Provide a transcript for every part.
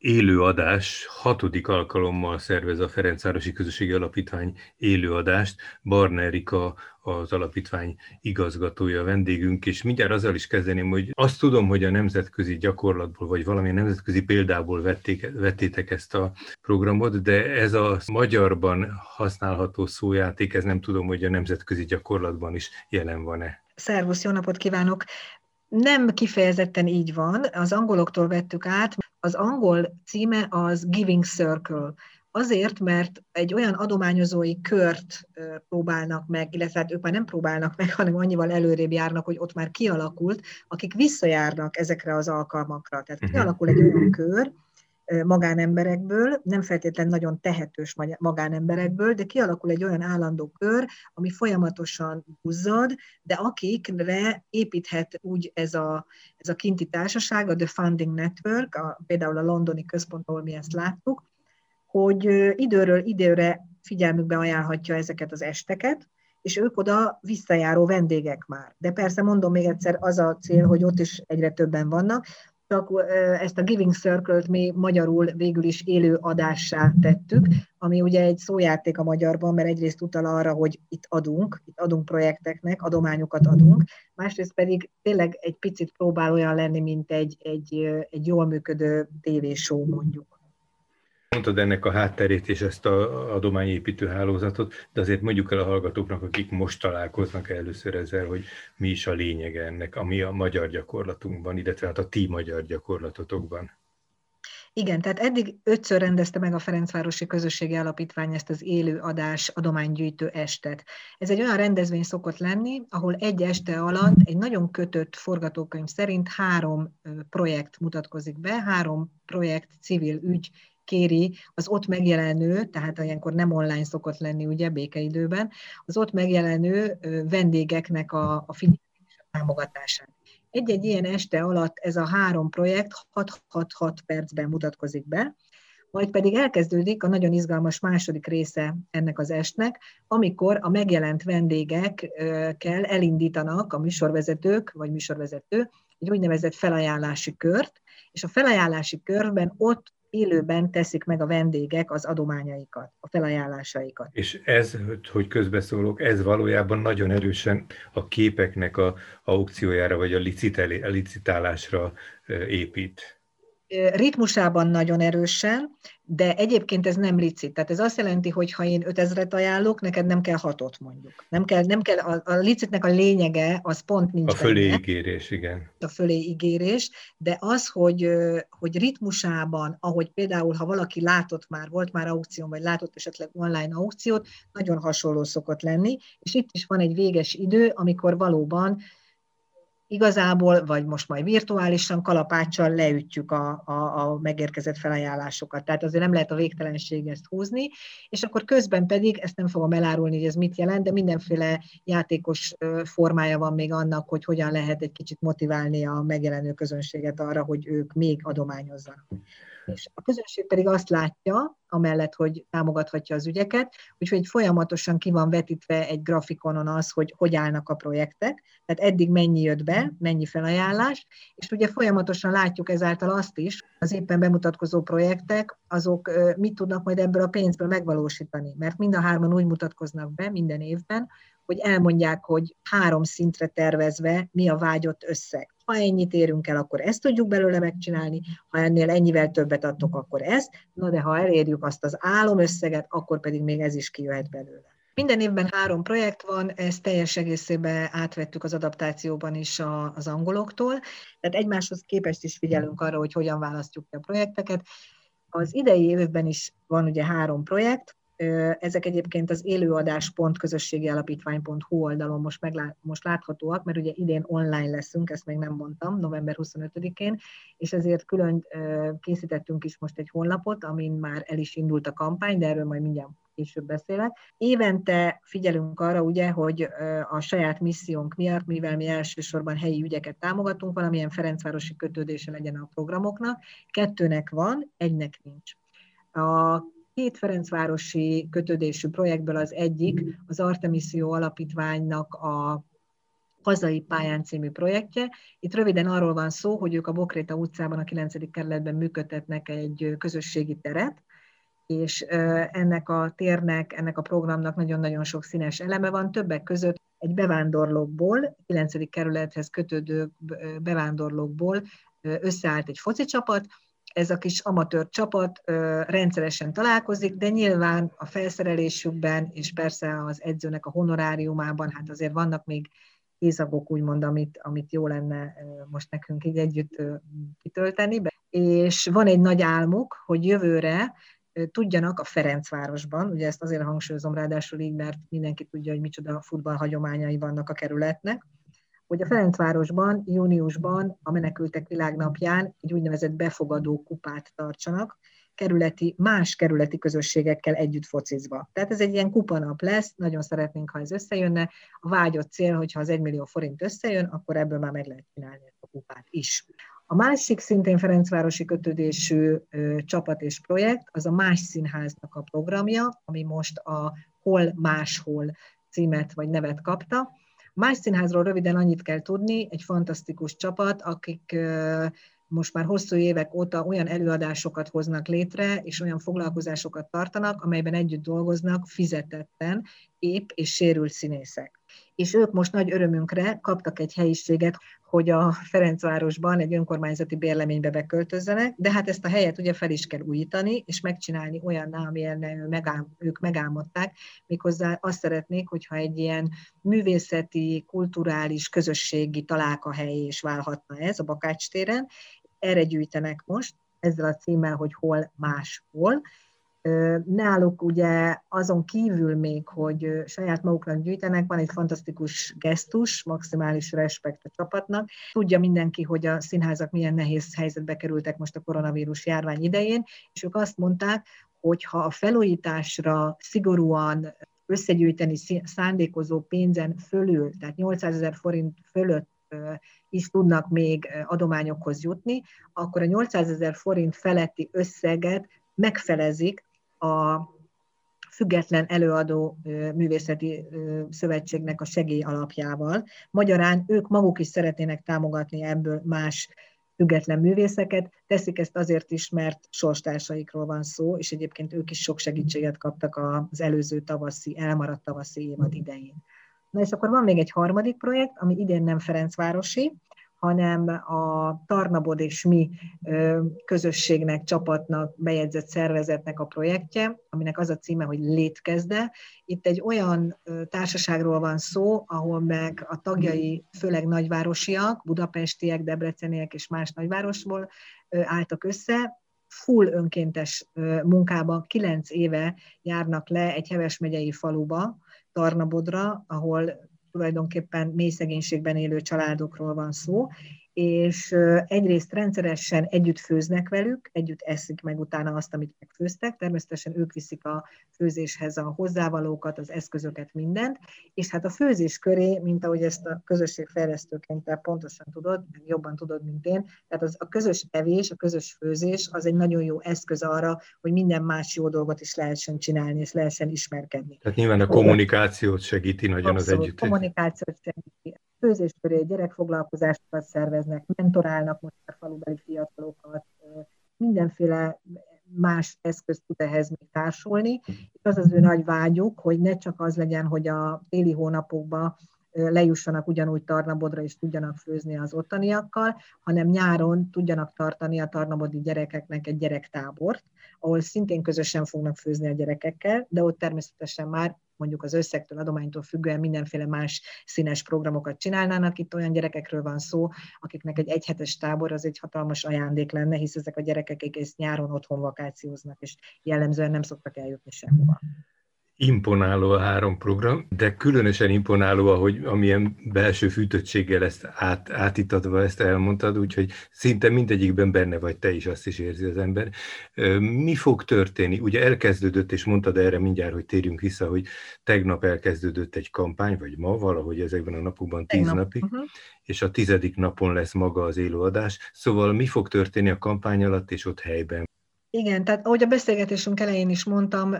élőadás, hatodik alkalommal szervez a Ferencvárosi Közösségi Alapítvány élőadást. Barna Erika az alapítvány igazgatója, vendégünk, és mindjárt azzal is kezdeném, hogy azt tudom, hogy a nemzetközi gyakorlatból, vagy valamilyen nemzetközi példából vették, vettétek ezt a programot, de ez a magyarban használható szójáték, ez nem tudom, hogy a nemzetközi gyakorlatban is jelen van-e. Szervusz, jó napot kívánok! Nem kifejezetten így van, az angoloktól vettük át. Az angol címe az Giving Circle. Azért, mert egy olyan adományozói kört próbálnak meg, illetve hát ők már nem próbálnak meg, hanem annyival előrébb járnak, hogy ott már kialakult, akik visszajárnak ezekre az alkalmakra. Tehát mhm. kialakul egy olyan kör, magánemberekből, nem feltétlenül nagyon tehetős magánemberekből, de kialakul egy olyan állandó kör, ami folyamatosan buzzad, de akikre építhet úgy ez a, ez a kinti társaság, a The Funding Network, a, például a londoni központ, ahol mi ezt láttuk, hogy időről időre figyelmükbe ajánlhatja ezeket az esteket, és ők oda visszajáró vendégek már. De persze mondom még egyszer, az a cél, hogy ott is egyre többen vannak, csak ezt a Giving Circle-t mi magyarul végül is élő adássá tettük, ami ugye egy szójáték a magyarban, mert egyrészt utal arra, hogy itt adunk, itt adunk projekteknek, adományokat adunk, másrészt pedig tényleg egy picit próbál olyan lenni, mint egy, egy, egy jól működő tévéshow mondjuk. Mondtad ennek a hátterét és ezt a adományépítő hálózatot, de azért mondjuk el a hallgatóknak, akik most találkoznak először ezzel, hogy mi is a lényege ennek, ami a magyar gyakorlatunkban, illetve hát a ti magyar gyakorlatotokban. Igen, tehát eddig ötször rendezte meg a Ferencvárosi Közösségi Alapítvány ezt az élő adás adománygyűjtő estet. Ez egy olyan rendezvény szokott lenni, ahol egy este alatt egy nagyon kötött forgatókönyv szerint három projekt mutatkozik be, három projekt civil ügy kéri az ott megjelenő, tehát ilyenkor nem online szokott lenni ugye békeidőben, az ott megjelenő vendégeknek a, a figyelmét a támogatását. Egy-egy ilyen este alatt ez a három projekt 6-6-6 percben mutatkozik be, majd pedig elkezdődik a nagyon izgalmas második része ennek az estnek, amikor a megjelent vendégekkel elindítanak a műsorvezetők, vagy műsorvezető, egy úgynevezett felajánlási kört, és a felajánlási körben ott élőben teszik meg a vendégek az adományaikat, a felajánlásaikat. És ez, hogy közbeszólok, ez valójában nagyon erősen a képeknek a aukciójára vagy a licitálásra épít ritmusában nagyon erősen, de egyébként ez nem licit. Tehát ez azt jelenti, hogy ha én 5000-et ajánlok, neked nem kell hatot mondjuk. Nem kell, nem kell a, a licitnek a lényege, az pont nincs A fölé benne. ígérés, igen. A fölé ígérés, de az, hogy, hogy ritmusában, ahogy például, ha valaki látott már, volt már aukció, vagy látott esetleg online aukciót, nagyon hasonló szokott lenni, és itt is van egy véges idő, amikor valóban igazából, vagy most majd virtuálisan kalapáccsal leütjük a, a, a megérkezett felajánlásokat. Tehát azért nem lehet a végtelenség ezt húzni, és akkor közben pedig, ezt nem fogom elárulni, hogy ez mit jelent, de mindenféle játékos formája van még annak, hogy hogyan lehet egy kicsit motiválni a megjelenő közönséget arra, hogy ők még adományozzanak és a közönség pedig azt látja, amellett, hogy támogathatja az ügyeket, úgyhogy folyamatosan ki van vetítve egy grafikonon az, hogy hogy állnak a projektek, tehát eddig mennyi jött be, mennyi felajánlás, és ugye folyamatosan látjuk ezáltal azt is, az éppen bemutatkozó projektek, azok mit tudnak majd ebből a pénzből megvalósítani, mert mind a hárman úgy mutatkoznak be minden évben, hogy elmondják, hogy három szintre tervezve mi a vágyott összeg. Ha ennyit érünk el, akkor ezt tudjuk belőle megcsinálni, ha ennél ennyivel többet adtok, akkor ezt, na de ha elérjük azt az álomösszeget, akkor pedig még ez is kijöhet belőle. Minden évben három projekt van, ezt teljes egészében átvettük az adaptációban is az angoloktól, tehát egymáshoz képest is figyelünk arra, hogy hogyan választjuk a projekteket. Az idei évben is van ugye három projekt, ezek egyébként az élőadás.közösségialapítvány.hu oldalon most, meglát, most láthatóak, mert ugye idén online leszünk, ezt még nem mondtam, november 25-én, és ezért külön készítettünk is most egy honlapot, amin már el is indult a kampány, de erről majd mindjárt később beszélek. Évente figyelünk arra, ugye, hogy a saját missziónk miatt, mivel mi elsősorban helyi ügyeket támogatunk, valamilyen Ferencvárosi kötődése legyen a programoknak, kettőnek van, egynek nincs. A két Ferencvárosi kötődésű projektből az egyik az Artemisio Alapítványnak a Hazai pályán című projektje. Itt röviden arról van szó, hogy ők a Bokréta utcában, a 9. kerületben működtetnek egy közösségi teret, és ennek a térnek, ennek a programnak nagyon-nagyon sok színes eleme van, többek között egy bevándorlókból, 9. kerülethez kötődő bevándorlókból összeállt egy foci csapat, ez a kis amatőr csapat rendszeresen találkozik, de nyilván a felszerelésükben, és persze az edzőnek a honoráriumában, hát azért vannak még éjszakok, úgymond, amit, amit jó lenne most nekünk így együtt kitölteni. És van egy nagy álmuk, hogy jövőre tudjanak a Ferencvárosban, ugye ezt azért hangsúlyozom ráadásul így, mert mindenki tudja, hogy micsoda futballhagyományai vannak a kerületnek, hogy a Ferencvárosban júniusban a Menekültek Világnapján egy úgynevezett befogadó kupát tartsanak, kerületi, más kerületi közösségekkel együtt focizva. Tehát ez egy ilyen kupanap lesz, nagyon szeretnénk, ha ez összejönne. A vágyott cél, hogyha az 1 millió forint összejön, akkor ebből már meg lehet csinálni ezt a kupát is. A másik szintén Ferencvárosi kötődésű ö, csapat és projekt, az a Más Színháznak a programja, ami most a Hol Máshol címet vagy nevet kapta. Más Színházról röviden annyit kell tudni, egy fantasztikus csapat, akik most már hosszú évek óta olyan előadásokat hoznak létre, és olyan foglalkozásokat tartanak, amelyben együtt dolgoznak fizetetten, épp és sérült színészek. És ők most nagy örömünkre kaptak egy helyiséget, hogy a Ferencvárosban egy önkormányzati bérleménybe beköltözzenek, de hát ezt a helyet ugye fel is kell újítani, és megcsinálni olyanná, amilyen megám, ők megálmodták, méghozzá azt szeretnék, hogyha egy ilyen művészeti, kulturális, közösségi találkahely is válhatna ez a Bakács téren, erre gyűjtenek most, ezzel a címmel, hogy hol máshol. Náluk ugye azon kívül még, hogy saját maguknak gyűjtenek, van egy fantasztikus gesztus, maximális respekt a csapatnak. Tudja mindenki, hogy a színházak milyen nehéz helyzetbe kerültek most a koronavírus járvány idején, és ők azt mondták, hogy ha a felújításra szigorúan összegyűjteni szándékozó pénzen fölül, tehát 800 ezer forint fölött is tudnak még adományokhoz jutni, akkor a 800 ezer forint feletti összeget megfelezik a független előadó művészeti szövetségnek a segély alapjával. Magyarán ők maguk is szeretnének támogatni ebből más független művészeket, teszik ezt azért is, mert sorstársaikról van szó, és egyébként ők is sok segítséget kaptak az előző tavaszi, elmaradt tavaszi évad idején. Na és akkor van még egy harmadik projekt, ami idén nem Ferencvárosi, hanem a Tarnabod és mi közösségnek, csapatnak, bejegyzett szervezetnek a projektje, aminek az a címe, hogy Létkezde. Itt egy olyan társaságról van szó, ahol meg a tagjai főleg nagyvárosiak, budapestiek, debreceniek és más nagyvárosból álltak össze, full önkéntes munkába kilenc éve járnak le egy Heves megyei faluba, Tarnabodra, ahol tulajdonképpen mély szegénységben élő családokról van szó, és egyrészt rendszeresen együtt főznek velük, együtt eszik meg utána azt, amit megfőztek, természetesen ők viszik a főzéshez a hozzávalókat, az eszközöket, mindent, és hát a főzés köré, mint ahogy ezt a közösségfejlesztőként te pontosan tudod, jobban tudod, mint én, tehát az, a közös evés, a közös főzés az egy nagyon jó eszköz arra, hogy minden más jó dolgot is lehessen csinálni, és lehessen ismerkedni. Tehát nyilván a kommunikációt segíti nagyon Abszolút, az együtt. kommunikációt segíti főzés köré gyerekfoglalkozásokat szerveznek, mentorálnak most a falubeli fiatalokat, mindenféle más eszközt tud ehhez még társulni. És az az ő nagy vágyuk, hogy ne csak az legyen, hogy a téli hónapokban lejussanak ugyanúgy Tarnabodra, és tudjanak főzni az ottaniakkal, hanem nyáron tudjanak tartani a tarnabodi gyerekeknek egy gyerektábort, ahol szintén közösen fognak főzni a gyerekekkel, de ott természetesen már mondjuk az összegtől, adománytól függően mindenféle más színes programokat csinálnának. Itt olyan gyerekekről van szó, akiknek egy egyhetes tábor az egy hatalmas ajándék lenne, hisz ezek a gyerekek egész nyáron otthon vakációznak, és jellemzően nem szoktak eljutni sehova imponáló a három program, de különösen imponáló, ahogy amilyen belső fűtöttséggel ezt át, átítatva ezt elmondtad, úgyhogy szinte mindegyikben benne vagy te is, azt is érzi az ember. Mi fog történni? Ugye elkezdődött, és mondtad erre mindjárt, hogy térjünk vissza, hogy tegnap elkezdődött egy kampány, vagy ma valahogy ezekben a napokban tíz tegnap. napig, uh-huh. és a tizedik napon lesz maga az élőadás. Szóval mi fog történni a kampány alatt és ott helyben? Igen, tehát ahogy a beszélgetésünk elején is mondtam,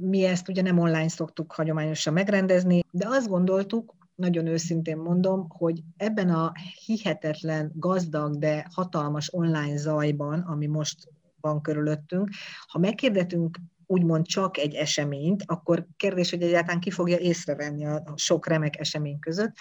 mi ezt ugye nem online szoktuk hagyományosan megrendezni, de azt gondoltuk, nagyon őszintén mondom, hogy ebben a hihetetlen, gazdag, de hatalmas online zajban, ami most van körülöttünk, ha megkérdetünk úgymond csak egy eseményt, akkor kérdés, hogy egyáltalán ki fogja észrevenni a sok remek esemény között.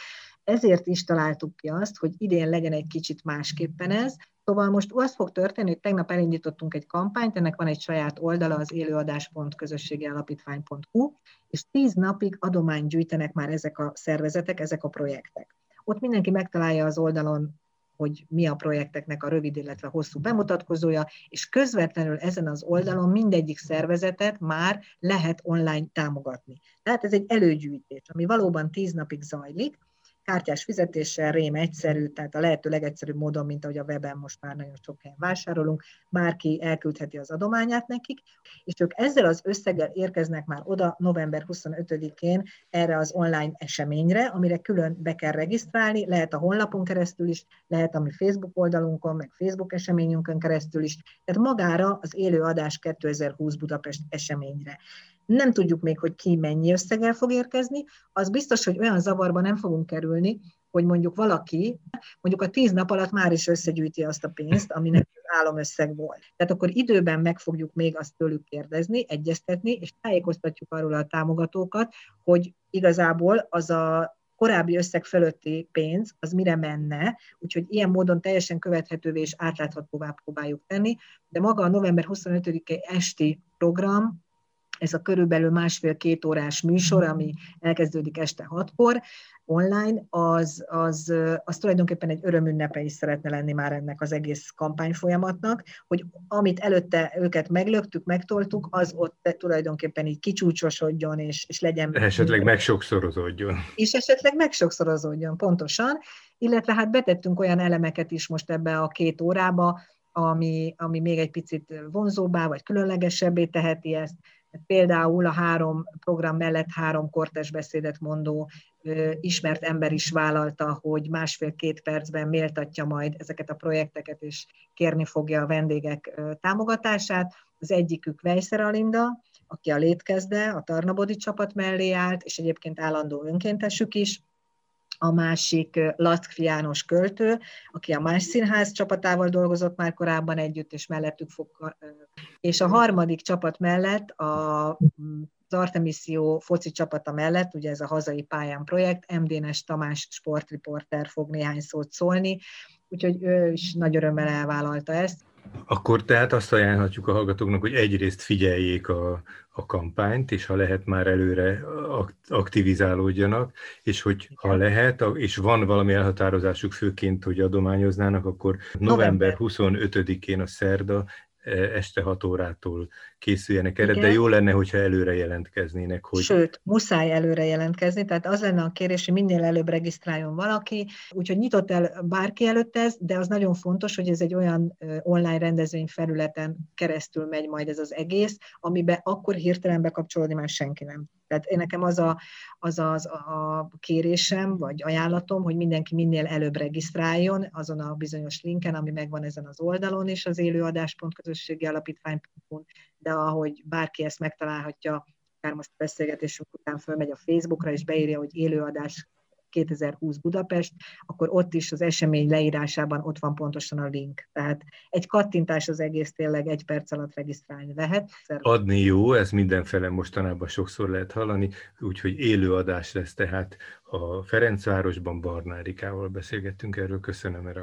Ezért is találtuk ki azt, hogy idén legyen egy kicsit másképpen ez, Szóval most az fog történni, hogy tegnap elindítottunk egy kampányt, ennek van egy saját oldala, az élőadás.közösségialapítvány.hu, és tíz napig adományt gyűjtenek már ezek a szervezetek, ezek a projektek. Ott mindenki megtalálja az oldalon, hogy mi a projekteknek a rövid, illetve hosszú bemutatkozója, és közvetlenül ezen az oldalon mindegyik szervezetet már lehet online támogatni. Tehát ez egy előgyűjtés, ami valóban tíz napig zajlik, kártyás fizetéssel, rém egyszerű, tehát a lehető legegyszerűbb módon, mint ahogy a weben most már nagyon sok helyen vásárolunk, bárki elküldheti az adományát nekik, és ők ezzel az összeggel érkeznek már oda november 25-én erre az online eseményre, amire külön be kell regisztrálni, lehet a honlapon keresztül is, lehet a mi Facebook oldalunkon, meg Facebook eseményünkön keresztül is, tehát magára az élő adás 2020 Budapest eseményre. Nem tudjuk még, hogy ki mennyi összeggel fog érkezni. Az biztos, hogy olyan zavarba nem fogunk kerülni, hogy mondjuk valaki mondjuk a tíz nap alatt már is összegyűjti azt a pénzt, aminek az államösszeg volt. Tehát akkor időben meg fogjuk még azt tőlük kérdezni, egyeztetni, és tájékoztatjuk arról a támogatókat, hogy igazából az a korábbi összeg fölötti pénz, az mire menne, úgyhogy ilyen módon teljesen követhetővé és átláthatóvá próbáljuk tenni, de maga a november 25-i esti program ez a körülbelül másfél-két órás műsor, ami elkezdődik este hatkor, online, az, az, az tulajdonképpen egy örömünnepe is szeretne lenni már ennek az egész kampány folyamatnak, hogy amit előtte őket meglöktük, megtoltuk, az ott tulajdonképpen így kicsúcsosodjon, és, és legyen... Esetleg megsokszorozódjon. És esetleg megsokszorozódjon, pontosan. Illetve hát betettünk olyan elemeket is most ebbe a két órába, ami, ami még egy picit vonzóbbá vagy különlegesebbé teheti ezt. Például a három program mellett három kortes beszédet mondó ismert ember is vállalta, hogy másfél-két percben méltatja majd ezeket a projekteket, és kérni fogja a vendégek támogatását. Az egyikük Vejszer Alinda, aki a létkezde, a Tarnabodi csapat mellé állt, és egyébként állandó önkéntesük is, a másik Lackfi János költő, aki a Más Színház csapatával dolgozott már korábban együtt, és mellettük fog... És a harmadik csapat mellett a az Artemisio foci csapata mellett, ugye ez a hazai pályán projekt, MDNS Tamás sportriporter fog néhány szót szólni, úgyhogy ő is nagy örömmel elvállalta ezt. Akkor tehát azt ajánlhatjuk a hallgatóknak, hogy egyrészt figyeljék a, a kampányt, és ha lehet már előre aktivizálódjanak, és hogy ha lehet, és van valami elhatározásuk főként, hogy adományoznának, akkor november. 25-én a szerda este 6 órától készüljenek erre, de jó lenne, hogyha előre jelentkeznének. Hogy... Sőt, muszáj előre jelentkezni, tehát az lenne a kérés, hogy minél előbb regisztráljon valaki, úgyhogy nyitott el bárki előtt ez, de az nagyon fontos, hogy ez egy olyan online rendezvény felületen keresztül megy majd ez az egész, amiben akkor hirtelen bekapcsolódni már senki nem. Tehát én nekem az a, az, az a kérésem, vagy ajánlatom, hogy mindenki minél előbb regisztráljon azon a bizonyos linken, ami megvan ezen az oldalon is, az élőadás.közösségi alapítvány.hu, de ahogy bárki ezt megtalálhatja, akár most a beszélgetésünk után fölmegy a Facebookra, és beírja, hogy élőadás 2020 Budapest, akkor ott is az esemény leírásában ott van pontosan a link. Tehát egy kattintás az egész tényleg egy perc alatt regisztrálni lehet. Adni jó, ez mindenfele mostanában sokszor lehet hallani, úgyhogy élő adás lesz tehát a Ferencvárosban Barnárikával beszélgettünk erről. Köszönöm erre